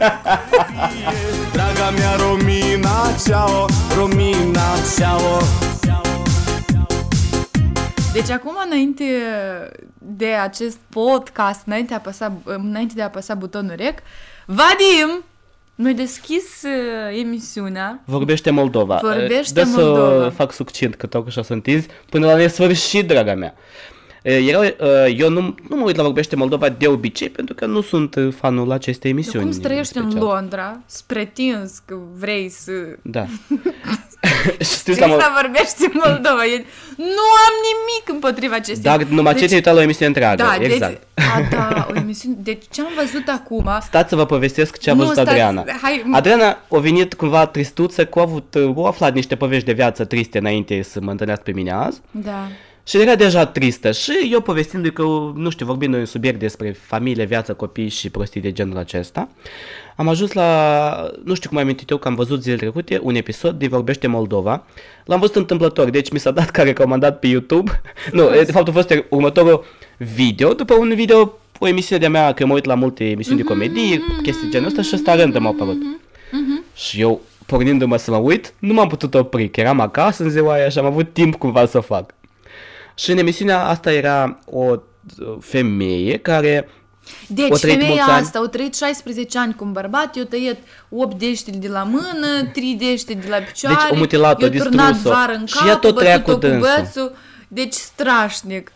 Draga mea Romina, ceau, Romina, ceau Deci acum, înainte de acest podcast, înainte de a apăsa, înainte de a apăsa butonul rec, Vadim, noi deschis uh, emisiunea. Vorbește Moldova. Vorbește Dă Moldova. să fac succint, că tot așa sunt tizi, până la nesfârșit, draga mea. E, Erau, e, eu nu, nu mă uit la Vorbește Moldova de obicei, pentru că nu sunt e, fanul acestei Tu emisiuni. cum trăiești în special. Londra, pretins că vrei să... Da. Știți la Crista Mol- vorbește Moldova. E... Nu am nimic împotriva acestei... Dar numai ce te uita la o emisiune întreagă, da, exact. Deci, a, da, o emisiune... Deci ce am văzut acum... Stați să vă povestesc ce a Nu, văzut stați, Adriana. hai- Adriana a venit cumva tristuță, că a avut, a aflat niște povești de viață triste înainte să mă întâlnească pe mine azi. Da. Și era deja tristă și eu povestindu-i că, nu știu, vorbind noi un subiect despre familie, viață, copii și prostii de genul acesta, am ajuns la, nu știu cum am amintit eu că am văzut zilele trecute un episod de Vorbește Moldova. L-am văzut întâmplător, deci mi s-a dat ca recomandat pe YouTube. nu, de fapt a fost următorul video, după un video, o emisiune de-a mea, că mă uit la multe emisiuni de comedie, chestii de genul ăsta și ăsta rând m-a apărut. Și eu, pornindu-mă să mă uit, nu m-am putut opri, că eram acasă în ziua aia și am avut timp cumva să o fac. Și în emisiunea asta era o uh, femeie care Deci O trăit femeia mulți ani. asta, o trăit 16 ani cu un bărbat, i-a tăiat 8 dește de la mână, 3 dește de la picioare, Deci o mutilat-o, i-a turnat distrus-o. var în Și cap, ea tot a trăia bătut-o cu dânsul. bățul, deci strașnic.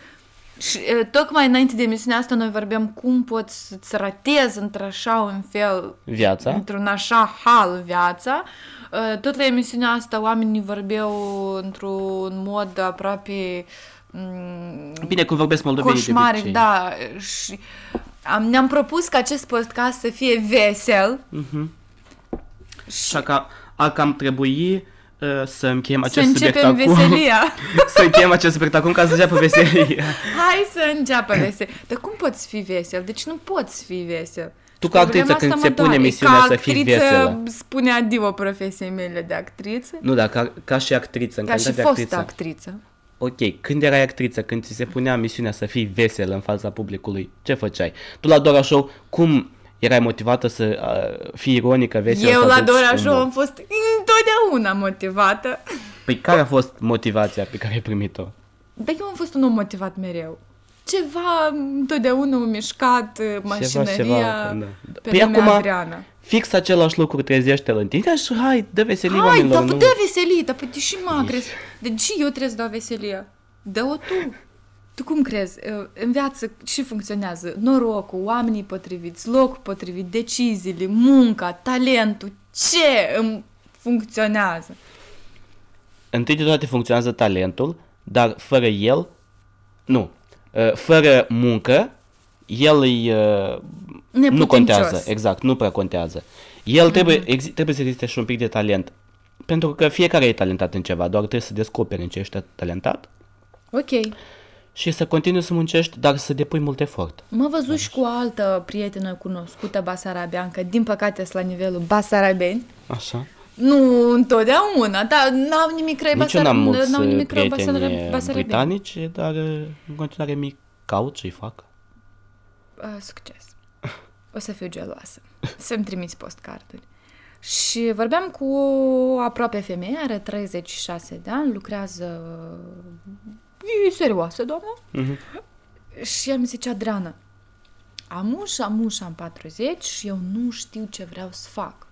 Și e, tocmai înainte de emisiunea asta noi vorbeam cum poți să-ți ratezi într-așa un fel, viața, într-un așa hal viața. E, Tot la emisiunea asta oamenii vorbeau într-un mod aproape mm, bine cum vorbesc moldovenii de coșmaric, obicei. da. Și am, ne-am propus ca acest podcast să fie vesel. Așa că a cam trebui uh, să încheiem Să acest subiect începem acum. veselia. să încheiem acest subiect acum ca să înceapă veselia. Hai să înceapă vesel. Dar cum poți fi vesel? Deci nu poți fi vesel. Tu ca actriță, Problema când asta se mă pune doare. emisiunea ca să fii actriță, veselă. spunea Divo profesiei mele de actriță. Nu, da, ca, ca și actriță, în Ca și calitate de fostă actriță. actriță. Ok, când erai actriță, când ți se punea misiunea să fii veselă în fața publicului, ce făceai? Tu la Dora Show, cum erai motivată să uh, fii ironică, veselă? Eu să la aduci Dora umor? Show am fost întotdeauna motivată. Păi care a fost motivația pe care ai primit-o? Dar eu am fost un om motivat mereu. Ceva întotdeauna a mișcat uh, mașinăria ceva, da. pe Păi lumea acum- Adriana. Fix același lucru trezește-l în tine și hai, dă veselie Hai, oamenilor. dar nu? dă veselie, dar păi și mă agres. Deci și eu trebuie să dau veselie. Dă-o tu. Tu cum crezi? Uh, În viață ce funcționează? Norocul, oamenii potriviți, locul potrivit, deciziile, munca, talentul, ce îmi funcționează? Întâi de toate funcționează talentul, dar fără el, nu, uh, fără muncă, el îi, uh, nu Neputincios. contează, exact, nu prea contează. El trebuie, exi- trebuie să existe și un pic de talent, pentru că fiecare e talentat în ceva, doar trebuie să descoperi în ce ești talentat Ok. și să continui să muncești, dar să depui mult efort. M-a văzut și cu o altă prietenă cunoscută basarabeancă, din păcate sunt la nivelul basarabeni. Așa. Nu întotdeauna, dar n-au nimic rău Nici eu n-am mulți n-au uh, nimic rău prieteni basara- uh, basarabeni. britanici, dar uh, în continuare mi caut și fac. Uh, succes. O să fiu geloasă. Să-mi trimiți postcarduri. Și vorbeam cu o aproape femeie, are 36 de ani, lucrează... E serioasă, doamnă. Mhm. Și ea mi zicea, Adriana, am ușa, am ușa în 40 și eu nu știu ce vreau să fac.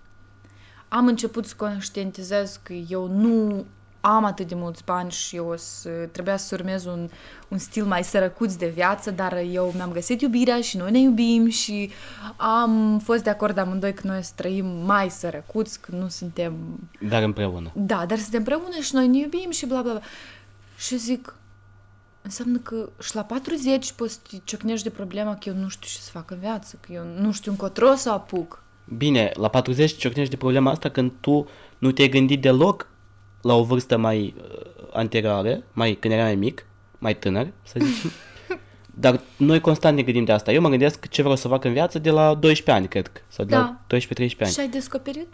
Am început să conștientizez că eu nu am atât de mulți bani și eu o să, trebuia să urmez un, un stil mai sărăcuț de viață, dar eu mi-am găsit iubirea și noi ne iubim și am fost de acord amândoi că noi să trăim mai sărăcuți, că nu suntem Dar împreună. da, dar suntem împreună și noi ne iubim și bla bla bla. Și zic, înseamnă că și la 40 poți să te ciocnești de problema că eu nu știu ce să fac în viață, că eu nu știu încotro să apuc. Bine, la 40 ciocnești de problema asta când tu nu te-ai gândit deloc la o vârstă mai uh, anterioară, mai, când era mai mic, mai tânăr, să zicem. Dar noi constant ne gândim de asta. Eu mă gândesc ce vreau să fac în viață de la 12 ani, cred că, sau de Da. la 12-13 ani. Și ai descoperit?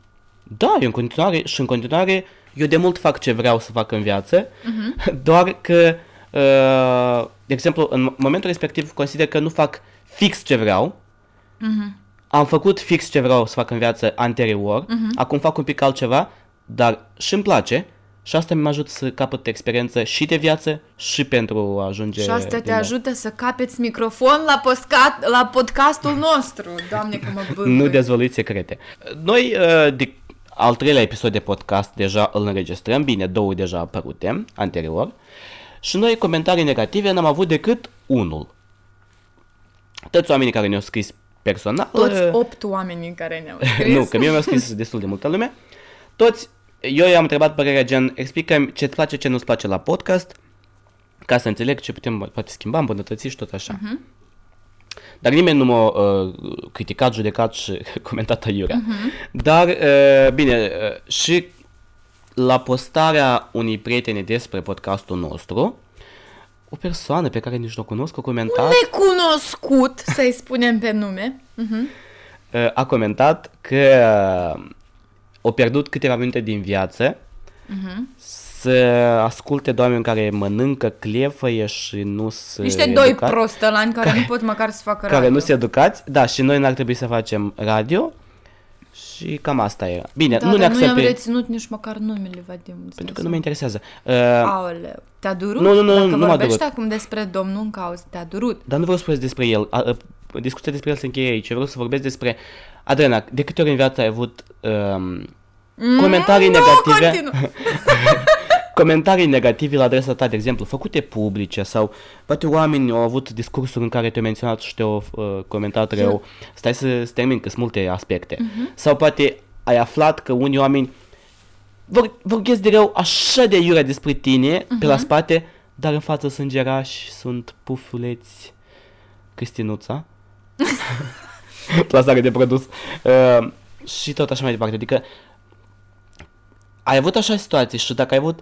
Da, eu în continuare și în continuare eu de mult fac ce vreau să fac în viață, doar că, uh, de exemplu, în momentul respectiv consider că nu fac fix ce vreau, am făcut fix ce vreau să fac în viață anterior, Mhm. acum fac un pic altceva, dar și îmi place și asta mi ajută să capăt experiență și de viață și pentru a ajunge Și asta te din nou. ajută să capeți microfon la, postcat, la podcastul nostru. Doamne, că mă bâlbâi. Nu dezvăluiți secrete. Noi, uh, de al treilea episod de podcast, deja îl înregistrăm, bine, două deja apărute, anterior, și noi comentarii negative n-am avut decât unul. Toți oamenii care ne-au scris personal... Toți uh, opt oamenii care ne-au scris. nu, că mie mi-au scris destul de multă lume. Toți, eu i-am întrebat părerea gen, explică ce-ți place, ce nu-ți place la podcast, ca să înțeleg ce putem poate schimba, îmbunătăți și tot așa. Uh-huh. Dar nimeni nu m-a uh, criticat, judecat și comentat aiurea. Uh-huh. Dar, uh, bine, uh, și la postarea unei prietene despre podcastul nostru, o persoană pe care nici nu o cunosc a comentat... Necunoscut, să-i spunem pe nume. uh, a comentat că uh, o pierdut câteva minute din viață. Să asculte de oameni care mănâncă, clefăie și nu se Niște doi educați, prostălani care nu pot măcar să facă care radio. nu se educați, da, și noi n-ar trebui să facem radio și cam asta era. Bine, da, nu ne dar nu i-am accepte, reținut nici măcar numele, Vadim. îți pentru dai că nu mă interesează. Uh, Aoleu, te-a durut? Nu, nu, nu, Dacă nu m-a vorbești durut. acum despre domnul în cauză, te-a durut. Dar nu vreau să vorbesc despre el. A, a, discuția despre el se încheie aici. Eu vreau să vorbesc despre... Adriana, de câte ori în viață ai avut um, comentarii nu, negative? continuă. comentarii negative la adresa ta, de exemplu, făcute publice sau poate oameni au avut discursuri în care te-au menționat și te-au uh, comentat rău. Stai să, să termin, că sunt multe aspecte. Mhm. Sau poate ai aflat că unii oameni vor, vorbesc de rău așa de iurea despre tine, pe Mhm. la spate, dar în față sunt gerași, sunt pufuleți. Cristinuța. Plasare de produs. Uh, și tot așa mai departe. Adică ai avut așa situații și dacă ai avut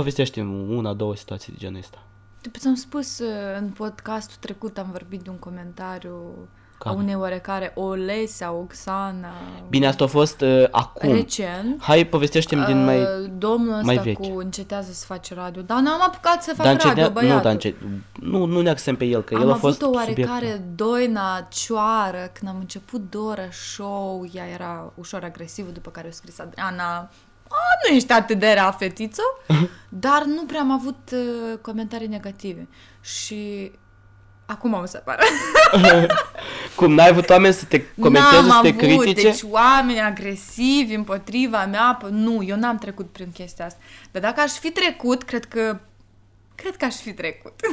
povestește-mi una, două situații de genul ăsta. După ce am spus uh, în podcastul trecut, am vorbit de un comentariu Care? a unei oarecare Olesea, Oxana, Bine, asta a fost uh, acum. recent. Hai, povestește-mi din mai... Uh, domnul ăsta mai vechi. cu încetează să face radio. Dar n-am apucat să fac Dar radio, încetea... băiatul. Nu, dar înce... nu, nu ne axăm pe el, că am el a avut fost o oarecare subiectul. doina cioară când am început două oră show, ea era ușor agresivă, după care a scris Adriana, a, nu ești atât de rea, fetiță, dar nu prea am avut uh, comentarii negative. Și acum o să apară. Cum, n-ai avut oameni să te comenteze, n-am să te avut, critice? deci oameni agresivi împotriva mea, pă, nu, eu n-am trecut prin chestia asta. Dar dacă aș fi trecut, cred că cred că aș fi trecut.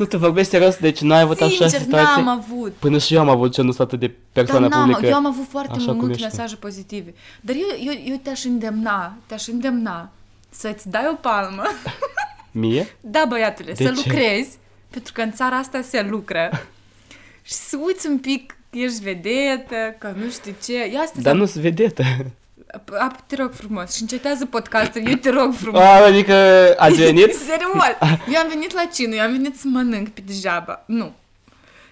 Nu te vorbești serios, deci n-ai avut așa Sincer, situații? n-am avut. Până și eu am avut genul ăsta atât de persoană Dar n-am, publică. eu am avut foarte așa cum multe ești tu. mesaje pozitive. Dar eu, eu, eu te-aș îndemna, te-aș îndemna să-ți dai o palmă. Mie? da, băiatule, De să ce? lucrezi, pentru că în țara asta se lucră. și să uiți un pic că ești vedetă, că nu știu ce. Ia asta Dar nu-s vedetă. Ap, te rog frumos și încetează podcastul, eu te rog frumos. A, adică ați venit? Serios! Eu am venit la cină, eu am venit să mănânc pe degeaba. Nu.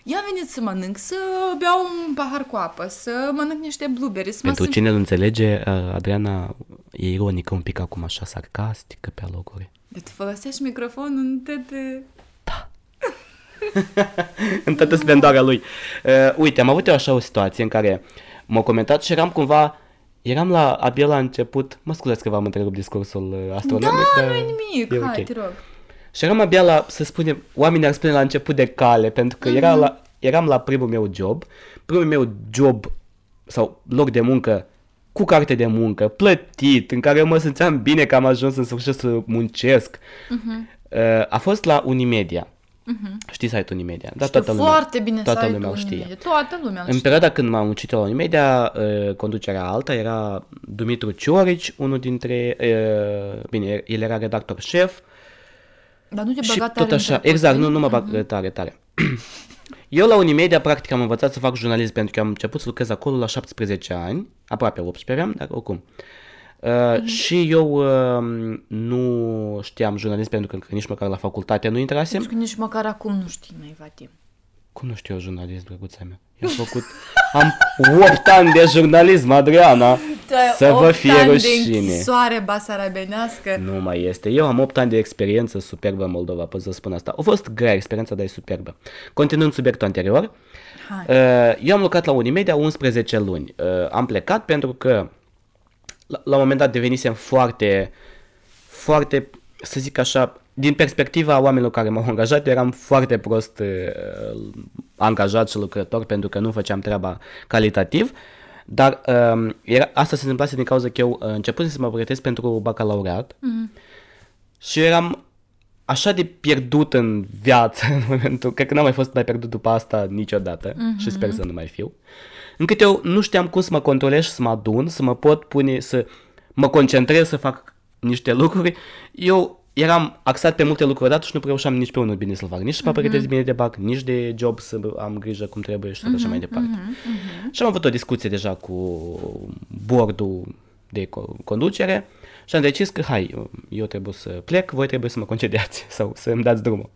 Eu am venit să mănânc, să beau un pahar cu apă, să mănânc niște blueberry, să mă Pentru simt... cine nu înțelege, uh, Adriana e ironică un pic acum, așa sarcastică pe alocuri. Deci tu folosești microfonul în toate... în toată splendoarea lui. Uh, uite, am avut eu așa o situație în care m-au comentat și eram cumva, eram la, abia la început, mă scuzați că v-am întrerupt discursul uh, astronomic, Da, dar nu-i nimic, e hai, ok. te rog. Și eram abia la, să spunem, oamenii ar spune la început de cale, pentru că era la, eram la primul meu job, primul meu job sau loc de muncă cu carte de muncă, plătit, în care eu mă simțeam bine că am ajuns în sfârșit să muncesc. Uh, a fost la Unimedia. Știi site-ul Unimedia? Da, Știu toată lumea, foarte bine toată site-ul lumea o știe. Unimedia. Toată lumea îl În știe. perioada când m-am muncit eu la Unimedia, uh, conducerea alta era Dumitru Ciorici, unul dintre, uh, bine, el era redactor șef, Dar nu te și băga tare tot așa, între exact, nu, posturi. nu mă bag tare, tare. Eu la Unimedia, practic, am învățat să fac jurnalism pentru că am început să lucrez acolo la 17 ani, aproape 18 aveam, dar oricum. Uh, Și eu uh, nu știam jurnalism pentru că încă nici măcar la facultate nu intrasem. Pentru că nici măcar acum nu știi, mai Vadim. Cum nu știu eu jurnalism, drăguța mea? Eu am făcut... Am 8 ani de jurnalism, Adriana! Tu ai Să vă opt fie ani de rușine! închisoare basarabenească. Nu mai este. Eu am 8 ani de experiență superbă în Moldova, pot să spun asta. A fost grea experiența, dar e superbă. Continuând subiectul anterior, Hai. Uh, Eu am lucrat la Unimedia 11 luni. Uh, Am plecat pentru că la, la un moment dat devenisem foarte, foarte, să zic așa, din perspectiva oamenilor care m-au angajat, eu eram foarte prost uh, angajat și lucrător pentru că nu făceam treaba calitativ. Dar um, era, asta se întâmplase din cauza că eu uh, începusem să mă pregătesc pentru bacalaureat și eu eram așa de pierdut în viață în momentul, cred că n-am mai fost mai pierdut după asta niciodată și sper să nu mai fiu, încât eu nu știam cum să mă controlez și să mă adun, să mă pot pune, să mă concentrez să fac niște lucruri. Eu eram axat pe multe lucruri odată și nu reușeam nici pe unul bine să-l fac, nici să mă pregătesc bine de bac, nici de job să am grijă cum trebuie și tot așa mai departe. Și am avut o discuție deja cu bordul de co- conducere și am decis că hai, eu trebuie să plec, voi trebuie să mă concediați sau să îmi dați drumul.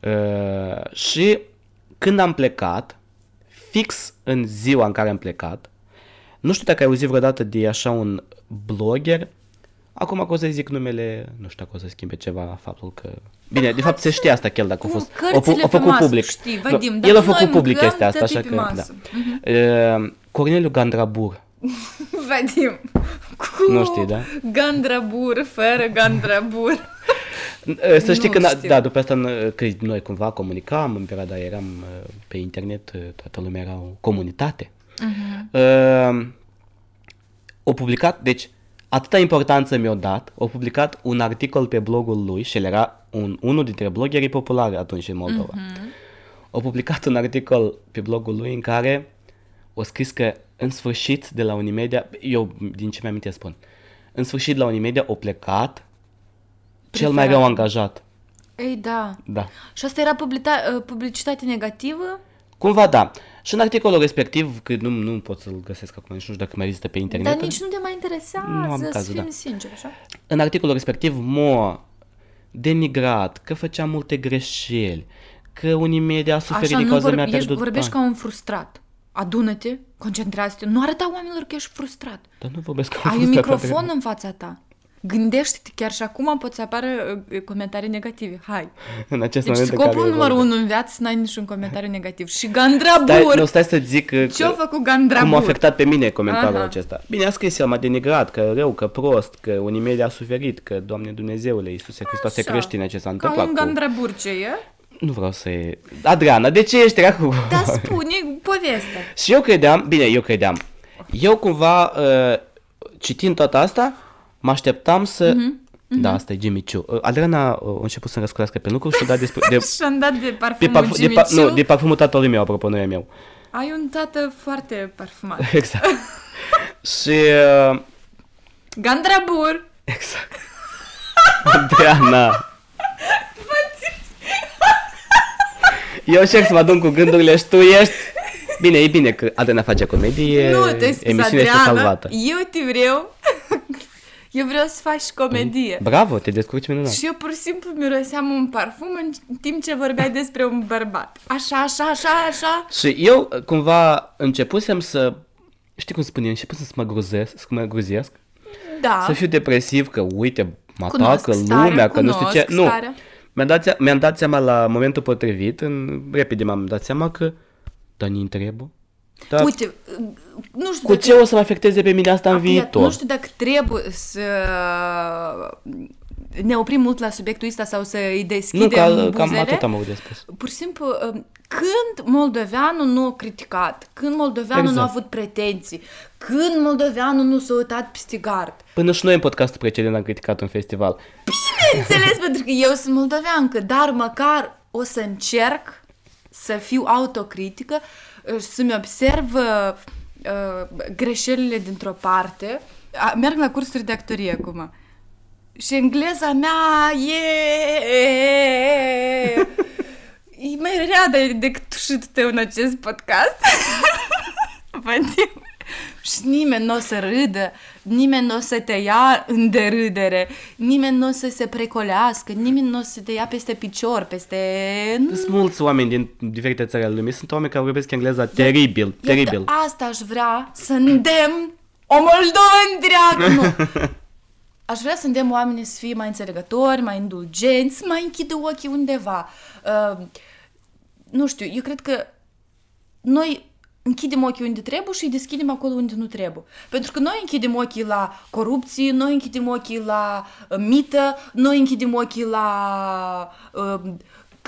Uh, și când am plecat, fix în ziua în care am plecat, nu știu dacă ai auzit vreodată de așa un blogger, acum că o să zic numele, nu știu dacă o să schimbe ceva faptul că... Bine, de fapt se știe asta chiar dacă a Cum fost... cărțile a, pe făcut masă, public. știi, Nu, Vadim, el dacă a făcut noi public mâncăm, chestia asta, tătii așa pe că... masă. Da. Uh, Corneliu Gandrabur. Vadim, cu Nu știi, da? gandrabur, fără gandrabur. Uh, Să știi Nu că, na- știu. da, după asta, uh, că noi cumva comunicam, în perioada eram uh, pe internet, uh, toată lumea era o comunitate. Mhm. Uh, o publicat, deci, atâta importanță mi-a dat, o publicat un articol pe blogul lui și el era un, unul dintre bloggerii populari atunci în Moldova. Mhm. O publicat un articol pe blogul lui în care o scris că în sfârșit de la Unimedia, eu din ce mi-am spun, în sfârșit la Unimedia o plecat cel mai Preferat. rău angajat. Ei, da. Da. Și asta era publita- publicitate negativă? Cumva da. Și în articolul respectiv, că nu, nu pot să-l găsesc acum, nici nu știu dacă mai există pe internet. Dar nici nu te mai interesează, Nu am să cazul, fim da. sinceri, așa? În articolul respectiv m-a denigrat, că făcea multe greșeli, că unii media a suferit Așa, din nu cauza vor, mi-a ești, pierdut vorbești bani. ca un frustrat. Adună-te, concentrează-te. Nu arăta oamenilor că ești frustrat. Dar nu vorbesc ca Ai un frustrat, microfon în fața ta. Gândește-te, chiar și acum pot să apară uh, comentarii negative. Hai. În acest Deci moment în scopul care numărul vorbesc. unu în viață să n-ai niciun comentariu negativ. Și Stai, Gandrabur! nu, stai să zic că, Ce-a că- făcut Gandrabur? cum a afectat pe mine comentariul Aha. acesta. Bine, a scris el, m-a denigrat, că rău, că prost, că unii media a suferit, că, Doamne Dumnezeule, Iisuse Hristoase Așa. creștine, ce s-a Ca întâmplat un cu... Gandrabur ce e? Nu vreau să... Adriana, de ce ești rea cu... Dar spune povestea. Și eu credeam, bine, eu credeam, eu cumva, uh, citind toată asta, mă așteptam să... Mhm, Da, asta e Jimmy Choo. Uh, Adriana uh, a început să-mi răscurească pe lucruri și a dat despre... De, Și-am dat de de, parfumul parfum, de, Jimmy pa, Choo. nu, de parfumul tatălui meu, apropo, nu e meu. Ai un tată foarte parfumat. Exact. și... Uh, Gandrabur! exact. Adriana. Eu încerc să mă adun cu gândurile și tu ești... Bine, e bine că Adriana face comedie, nu, te scuz, emisiunea este Adriana. salvată. Eu te vreau... Eu vreau să faci comedie. Bravo, te descurci minunat. Și eu pur și simplu miroseam un parfum în timp ce vorbeai despre un bărbat. Așa, așa, așa, așa. Și eu uh, cumva începusem să, știi cum spun eu, începusem să mă gruzesc, să mă gruzesc, Da. să fiu depresiv, că uite, mă Cunosc atacă starea, lumea, că nu știu ce. cunosc Nu, starea. Mi-am dat, sea- mi-am dat seama la momentul potrivit, în, repede m-am dat seama că, dar ni întrebă. Dar Uite, nu știu cu dacă... ce o să mă afecteze pe mine asta în Acum, viitor? Nu știu dacă trebuie să ne oprim mult la subiectul ăsta sau să îi nu, deschidem că, cam buzele. atât am avut de spus. Pur și simplu, um, când moldoveanul nu a criticat, când moldoveanul nu a Exact. avut pretenții, când moldoveanul nu s-a uitat peste gard. Până și noi în podcastul precedent am criticat un festival. Înțeles, pentru că eu sunt moldoveancă, dar măcar o să încerc să fiu autocritică uh, și să-mi observ uh, uh, greșelile dintr-o parte. A, merg la cursuri de actorie acum. Și engleza mea e... E mai rea de- decât tușit tău în acest podcast. Vadim. Și nimeni nu o să râdă, nimeni nu o să te ia în derâdere, nimeni nu o să se precolească, nimeni nu o să te ia peste picior, peste... Sunt mulți oameni din diferite țări ale lumii, sunt oameni care vorbesc engleza teribil, teribil. Iată, asta aș vrea să îndemn o Moldovă întreagă. Nu. Aș vrea să îndemn oamenii să fie mai înțelegători, mai indulgenți, să mai închidă ochii undeva. Uh, nu știu, eu cred că noi închidem ochii unde trebuie și îi deschidem acolo unde nu trebuie. Pentru că noi închidem ochii la corupție, noi închidem ochii la uh, mită, noi închidem ochii la... Uh,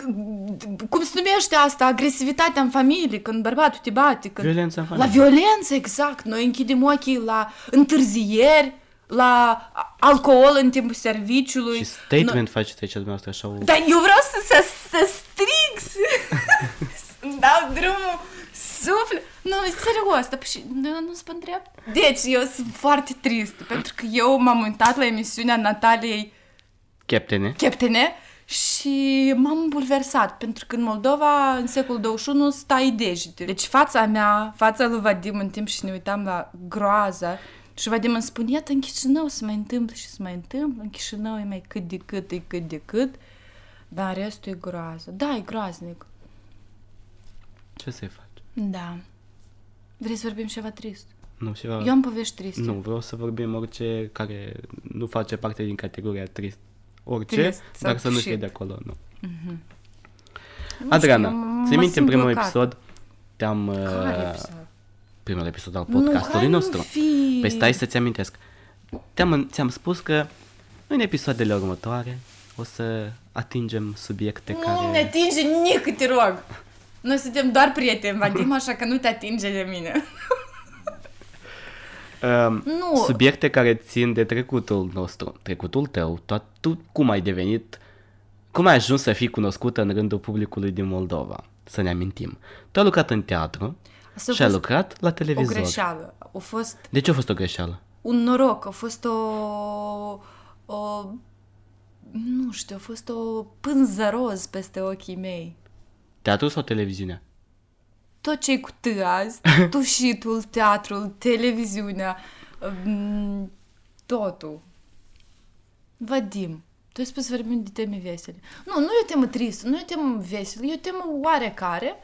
c- cum se numește asta? Agresivitatea în familie, când bărbatul te bate. Când... Violența în La familie. violență, exact. Noi închidem ochii la întârzieri, la a- alcool în timpul serviciului. Și statement faceți aici dumneavoastră așa o... Dar eu vreau să, să, să strig, să, să-mi dau drumul, suflet. Nu, serios, dar și nu, nu sunt îndrept. Deci, eu sunt foarte tristă, pentru că eu m-am uitat la emisiunea Nataliei Captene. Cheptene și m-am bulversat, pentru că în Moldova, în secolul 21, stai dejete. Deci fața mea, fața lui Vadim în timp și ne uitam la groaza și Vadim îmi spune, iată, în Chișinău se mai întâmplă și se mai întâmplă, în Chișinău e mai cât de cât, e cât de cât, dar restul e groază. Da, e groaznic. Ce să-i faci? Da. Vrei să vorbim ceva trist? Nu, ceva... Eu am povești triste. Nu, vreau să vorbim orice care nu face parte din categoria trist. Orice, Trist sau dar să nu fie shit. de acolo, nu. Nu Adriana, știu, m- ți mă minte în simt primul blocat. episod te-am... Care uh, episod? Primul episod al Nu, podcastului hai, nu nostru. fi. Păi stai să-ți amintesc. Te-am, ți-am spus că în episoadele următoare o să atingem subiecte Nu care... ne atinge nici, te rog. Noi suntem doar prieteni, Vadim, așa că nu te atinge de mine. Um, Nu. Subiecte care țin de trecutul nostru, trecutul tău, tot, tu cum ai devenit, cum ai ajuns să fii cunoscută în rândul publicului din Moldova, să ne amintim. Tu ai lucrat în teatru Asta a și ai fost lucrat la o televizor. greșeală. A fost De ce a fost o greșeală? un noroc, a fost o... o nu știu, a fost o pânză roz peste ochii mei. Teatru sau televiziunea? Tot ce cu T azi, tușitul, teatrul, televiziunea, mm, totul. Vadim, tu ai spus să vorbim de teme vesele. Nu, nu e o temă tristă, nu e o temă veselă, e o temă oarecare.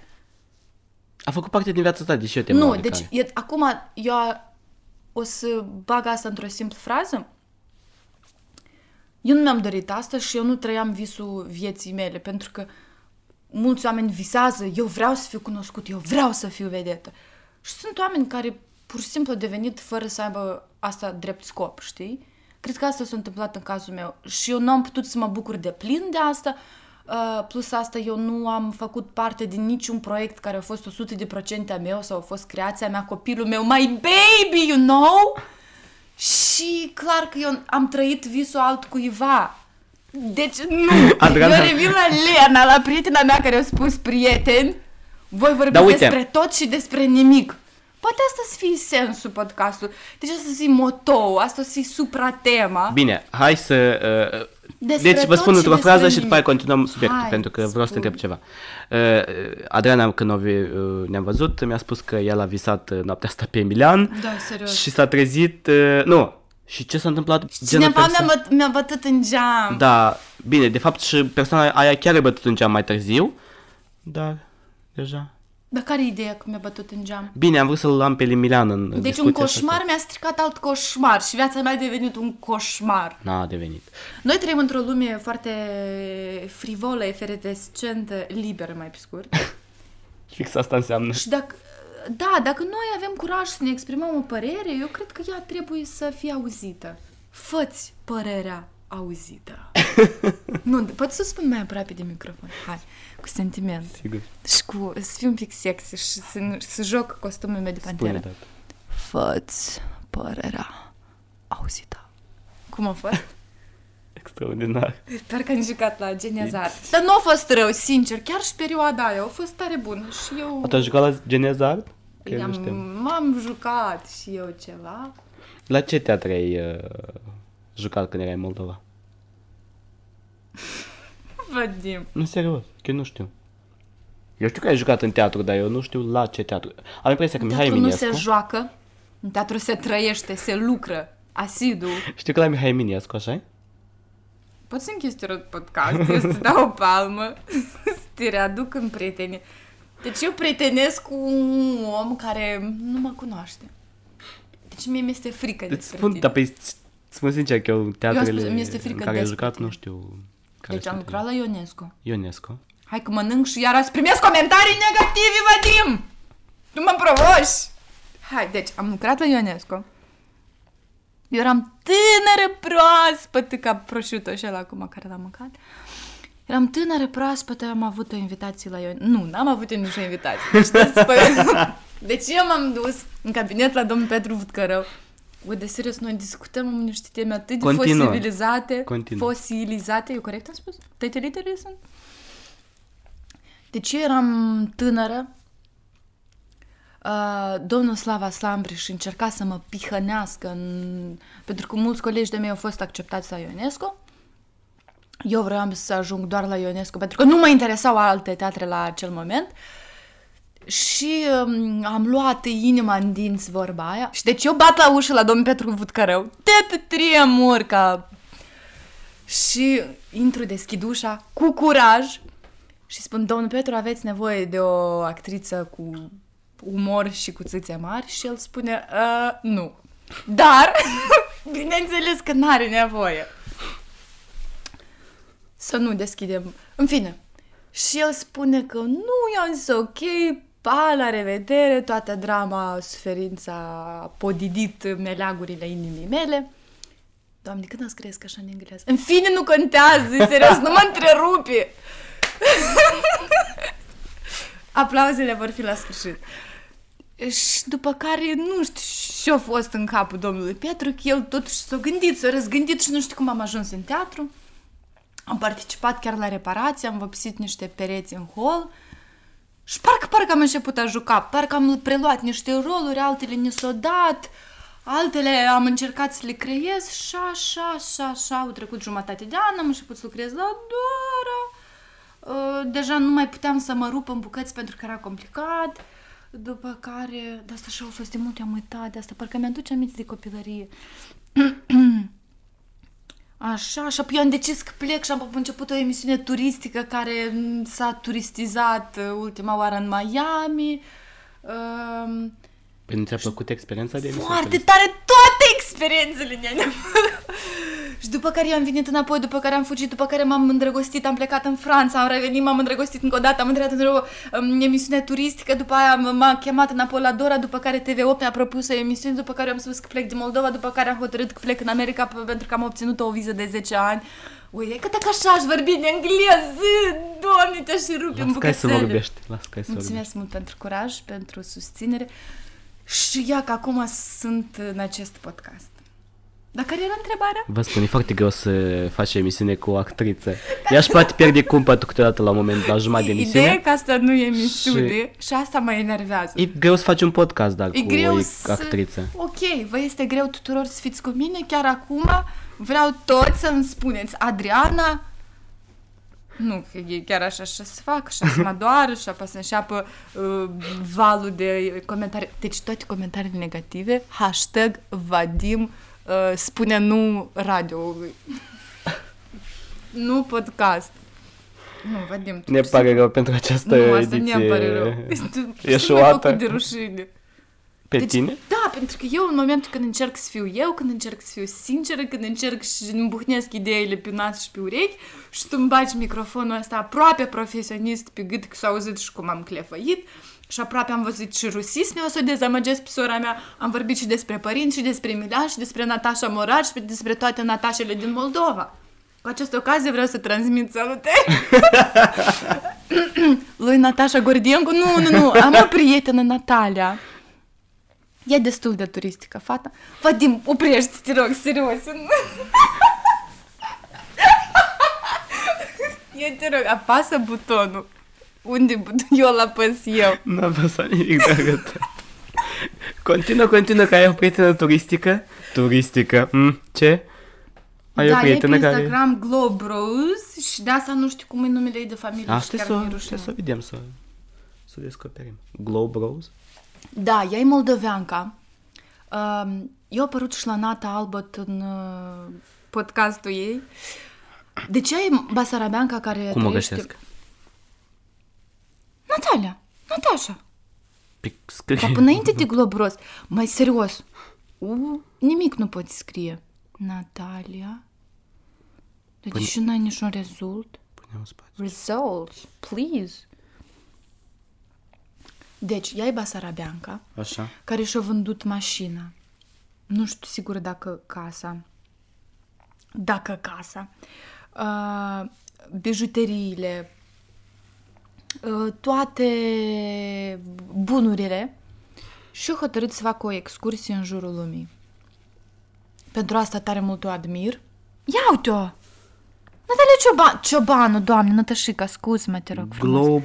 A făcut parte din viața ta, deși eu te nu, oarecare. deci e, acum eu o să bag asta într-o simplă frază. Eu nu mi-am dorit asta și eu nu trăiam visul vieții mele, pentru că mulți oameni visează, eu vreau să fiu cunoscut, eu vreau să fiu vedetă. Și sunt oameni care pur și simplu au devenit fără să aibă asta drept scop, știi? Cred că asta s-a întâmplat în cazul meu și eu nu am putut să mă bucur de plin de asta, Uh, plus asta, eu nu am făcut parte din niciun proiect care a fost 100% a meu sau a fost creația mea, copilul meu, my baby, you know? Și clar că eu am trăit visul altcuiva. Deci, nu. Adriana- Eu revin la Leana, la prietena mea care a spus prieteni. Voi vorbiți Da, uite. despre tot și despre nimic. Poate asta să fie sensul podcastului. Deci asta să fie motou, asta să fie supratema. Bine, hai să... Uh, Despre deci vă tot spun și într-o despre frază și nimic. după aia continuăm subiectul, Hai, pentru că vreau să te spune. întreb ceva. Uh, Adriana, când o vi- uh, ne-am văzut, mi-a spus că el a visat uh, noaptea asta pe Emilian Da, serios. și s-a trezit... Uh, nu, și ce s-a întâmplat? Cineva perso- mi-a, băt- mi-a bătut în geam. Da, bine, de fapt și persoana aia chiar a bătut în geam mai târziu, dar deja... Dar care e ideea că mi-a bătut în geam? Bine, am vrut să-l am pe Emilian în Deci discuția un asta. coșmar mi-a stricat alt coșmar și viața mea a devenit un coșmar. N-a devenit. Noi trăim într-o lume foarte frivolă, efervescentă, liberă mai pe scurt. Fix asta înseamnă. Și dacă, da, dacă noi avem curaj să ne exprimăm o părere, eu cred că ea trebuie să fie auzită. Făți părerea auzită. nu, poți să spun mai aproape de microfon. Hai, cu sentiment. Sigur. Și cu, să fiu un pic sexy și să, nu- să joc costumul meu de Spune, panteră. da. Făți părerea auzită. Cum a fost? Extraordinar. Sper că am jucat la Geniazar. Dar nu a fost rău, sincer. Chiar și perioada aia a fost tare bună. Și eu... Tu ai jucat la Genezar? Că i-am- nu știu. M-am jucat și eu ceva. La ce teatru ai uh, jucat când erai în Moldova? Vadim. Nu, serios, că eu nu știu. Eu știu că ai jucat în teatru, dar eu nu știu la ce teatru. Am impresia că În Mihai teatru nu Eminescu... se joacă. În teatru se trăiește, se lucră. Asidu. Știu că la Mihai Eminescu, așa Poți să închizi te rog podcast, eu să dau o palmă, să te readuc în prietenie. Deci eu prietenesc cu un om care nu mă cunoaște. Deci mie mi-este frică Îți despre spun, tine. dar pe îți spun sincer că eu teatrele spus- mi-este în frică care ai despre jucat tine. nu știu care Deci am sunt lucrat la Ionescu. Ionescu. Hai că mănânc și iar azi primesc comentarii negative, Vadim! Tu mă provoși! Hai, deci, am lucrat la Ionesco. Eu eram tânără proaspătă ca prosciutto și ăla acum care l-am mâncat. Eram tânără proaspătă, am avut o invitație la Ionesco. Nu, n-am avut eu nicio invitație. Deci, despre... deci eu m-am dus în cabinet la domnul Petru Vutcărău. Bă, de serios, noi discutăm în niște teme atât de Continuă. fosilizate. Continuă. Fosilizate, eu corect am spus? Toate literele sunt? Deci eu eram tânără, Uh, domnul Slava Slambriș încerca să mă pihănească în... pentru că mulți colegi de mei au fost acceptați la Ionesco. Eu vreau să ajung doar la Ionesco pentru că nu mă interesau alte teatre la acel moment. Și um, am luat inima în dinți vorba aia. Și deci eu bat la ușă la domnul Petru Vutcărău. Te tremur ca... Și intru, deschid ușa cu curaj și spun, domnul Petru, aveți nevoie de o actriță cu umor și cu țâțe mari? Și el spune, "Uh, nu. Dar, bineînțeles că n-are nevoie. Să nu deschidem. În fine. Și el spune că nu, i-am zis ok, pa, la revedere, toată drama, suferința a podidit meleagurile inimii mele. Doamne, când ați crezut așa în engleză? În fine, nu contează, serios, nu mă întrerupi! Aplauzele vor fi la sfârșit. Și după care, nu știu ce a fost în capul domnului Petru, că el totuși s-a gândit, s-a răzgândit și nu știu cum am ajuns în teatru. Am participat chiar la reparație, am vopsit niște pereți în hol și parcă, parcă am început a juca, parcă am preluat niște roluri, altele ne s-au dat, altele am încercat să le creez și așa, așa, așa, au trecut jumătate de an, am început să lucrez la Dora, Uh, deja nu mai puteam să mă rup în bucăți pentru că era complicat, după care, de asta și au fost de multe am uitat de asta, parcă mi-aduce aminte de copilărie. Așa, și apoi eu am decis că plec și am început o emisiune turistică care m, s-a turistizat uh, ultima oară în Miami. Um, Păi nu ți-a plăcut experiența de emisiune? foarte tare toate experiențele ne Și după care eu am venit înapoi, după care am fugit, după care m-am îndrăgostit, am plecat în Franța, am revenit, m-am îndrăgostit încă o dată, am intrat într-o um, emisiune turistică, după aia m- m-a chemat înapoi la Dora, după care TV8 mi-a propus o emisiune, după care am spus că plec din Moldova, după care am hotărât că plec în America p- pentru că am obținut o viză de 10 ani. Uite, că dacă așa aș vorbi în engleză, doamne, te-aș rupe în Las ca să bucățele. vorbești. Las ca să vorbești. Mulțumesc mult pentru curaj, pentru susținere și ia că acum sunt în acest podcast. Dar care era întrebarea? Vă spun, e foarte greu să faci emisiune cu o actriță. Ea își poate pierde cumpătul câteodată la un moment, la jumătate de Ideea e emisiune. că asta nu e emisiune și, și asta mă enervează. E greu să faci un podcast, dar E cu greu o să... actriță. Ok, vă este greu tuturor să fiți cu mine, chiar acum vreau toți să-mi spuneți, Adriana, nu, că e chiar așa și să fac, așa să mă doară și apă să înșeapă uh, valul de comentarii. Deci toate comentariile negative, hashtag Vadim uh, spune nu radioului. nu podcast. Nu, Vadim, tu Ne pur și pare rău pentru această nu, asta ediție nu pare rău. eșuată. făcut de rușine. Pe Deci, tine? Da, pentru că eu în momentul când încerc să fiu eu, când încerc să fiu sinceră, când încerc și îmbuhnesc ideile pe nas și pe urechi și tu îmi bagi microfonul ăsta aproape profesionist pe gât că s-a auzit și cum am clefăit și aproape am văzut și rusisme, o să o dezamăgesc pe sora mea. Am vorbit și despre părinți, și despre Milan, și despre Natasha Morar, și despre toate Natașele din Moldova. Cu această ocazie vreau să transmit salutări lui Natasha Gordienko. Nu, nu, nu, am o prietenă, Natalia. E destul de turistică, fata. Vadim, oprește-te, te rog, serios. Eu te rog, apasă butonul. Unde buton? Eu îl apăs eu. Nu am văzut nimic de arătat. Continuă, continuă, că ai o prietenă turistică. Turistică. Mm, ce? Ai o da, e pe prietenă care... Instagram Globe Rose și de asta nu știu cum e numele ei de familie. Asta și să, chiar mi-e să, rușine. să vedem, să, să descoperim. Globe Rose? Da, ea e moldoveanca. Um, eu apărut și la Nata Albert în uh, podcastul ei. De ce e basarabeanca care Cum o trăiește- găsesc? Natalia, Natasha. Pe scrie. Dar până înainte de globros, mai serios, u, nimic nu poți scrie. Natalia? Dar de Păi- ce n-ai niciun rezult? Punem în spațiu. Results, please. Deci, ea e Basarabeanca, Așa. care și-a vândut mașina. Nu știu sigur dacă casa. Dacă casa. Uh, bijuteriile, uh, toate bunurile și a hotărât să facă o excursie în jurul lumii. Pentru asta tare mult o admir. Ia uite-o! Natalia Cioban, Ciobanu, doamne, Nătășica, scuz-mă, te rog frumos. Glob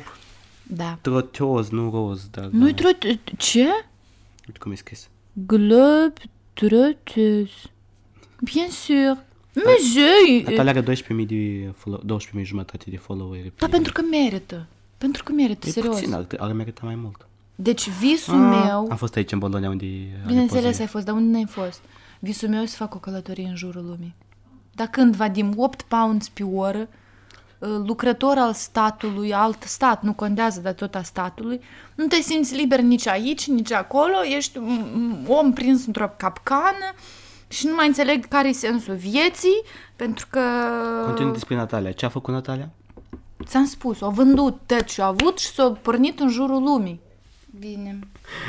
Da. troteos, nu roz, dar... Nu-i trot... Ce? Uite cum e scris. Globe trotteuse. Bien sûr. Mais je... Natalia are 12.000 de follow, 12.000 jumătate de followeri. Da, pentru că merită. Pentru că merită, E serios. puțin, ar, ar merita mai mult. Deci visul meu... Am fost aici în Bologna unde are Bineînțeles poze. ai fost, dar unde n-ai fost? Visul meu e să fac o călătorie în jurul lumii. Dar când vadim 8 pounds pe oră, uh, lucrător al statului, alt stat, nu contează, dar tot a statului, nu te simți liber nici aici, nici acolo, ești un un om prins într-o capcană și nu mai înțeleg care e sensul vieții, pentru că Continui despre Natalia. Ce a făcut Natalia? Ți-am spus, o vândut tot ce a avut și s-a pornit în jurul lumii. Bine.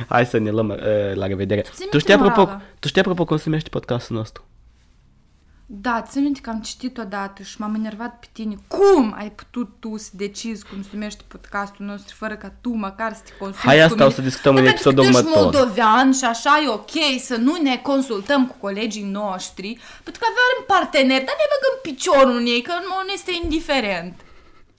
Hai să ne luăm uh, la revedere. Ține Tu știi, apropo, morala. tu știi apropo cum se numește podcastul nostru? Da, țin minte că am citit odată și m-am enervat pe tine. Cum ai putut tu să decizi cum se numește podcastul nostru fără ca tu măcar să te consulti Hai, cu asta mine? o să discutăm Da, în pentru că episodul tu ești următor. moldovean și așa e ok să nu ne consultăm cu colegii noștri, pentru că avem parteneri, dar ne băgăm piciorul în ei, că nu ne este indiferent.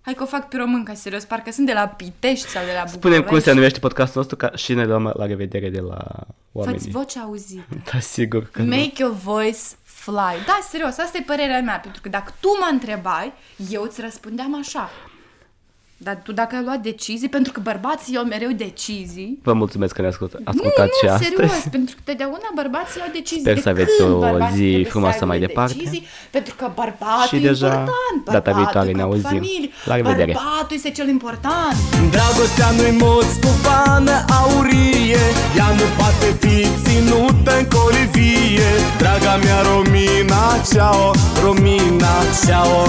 Hai că o fac pe românca, serios, parcă sunt de la Pitești sau de la București. Spunem cum se numește podcastul nostru ca și ne luăm la revedere de la oamenii. Fă-ți vocea auzită. Da, sigur că nu. Make your voice fly. Da, serios, asta e părerea mea, pentru că dacă tu mă întrebai, eu îți răspundeam așa. Dar tu dacă ai luat decizii, pentru că bărbații iau mereu decizii, Vă mulțumesc că ne ascult, nu, ascultați și nu, astăzi. serios, pentru că totdeauna bărbații iau decizii. Sper De să aveți când o bărbații zi trebuie să frumoasă aibă mai departe. Decizii, pentru că bărbatul Și e deja important. data bărbatul viitoare e ne cap auzim. familie, La revedere. Bărbatul este cel important. Dragostea nu-i moț cu vană aurie Ea nu poate fi ținută în colivie Draga mea Romina, ceao, Romina, ceao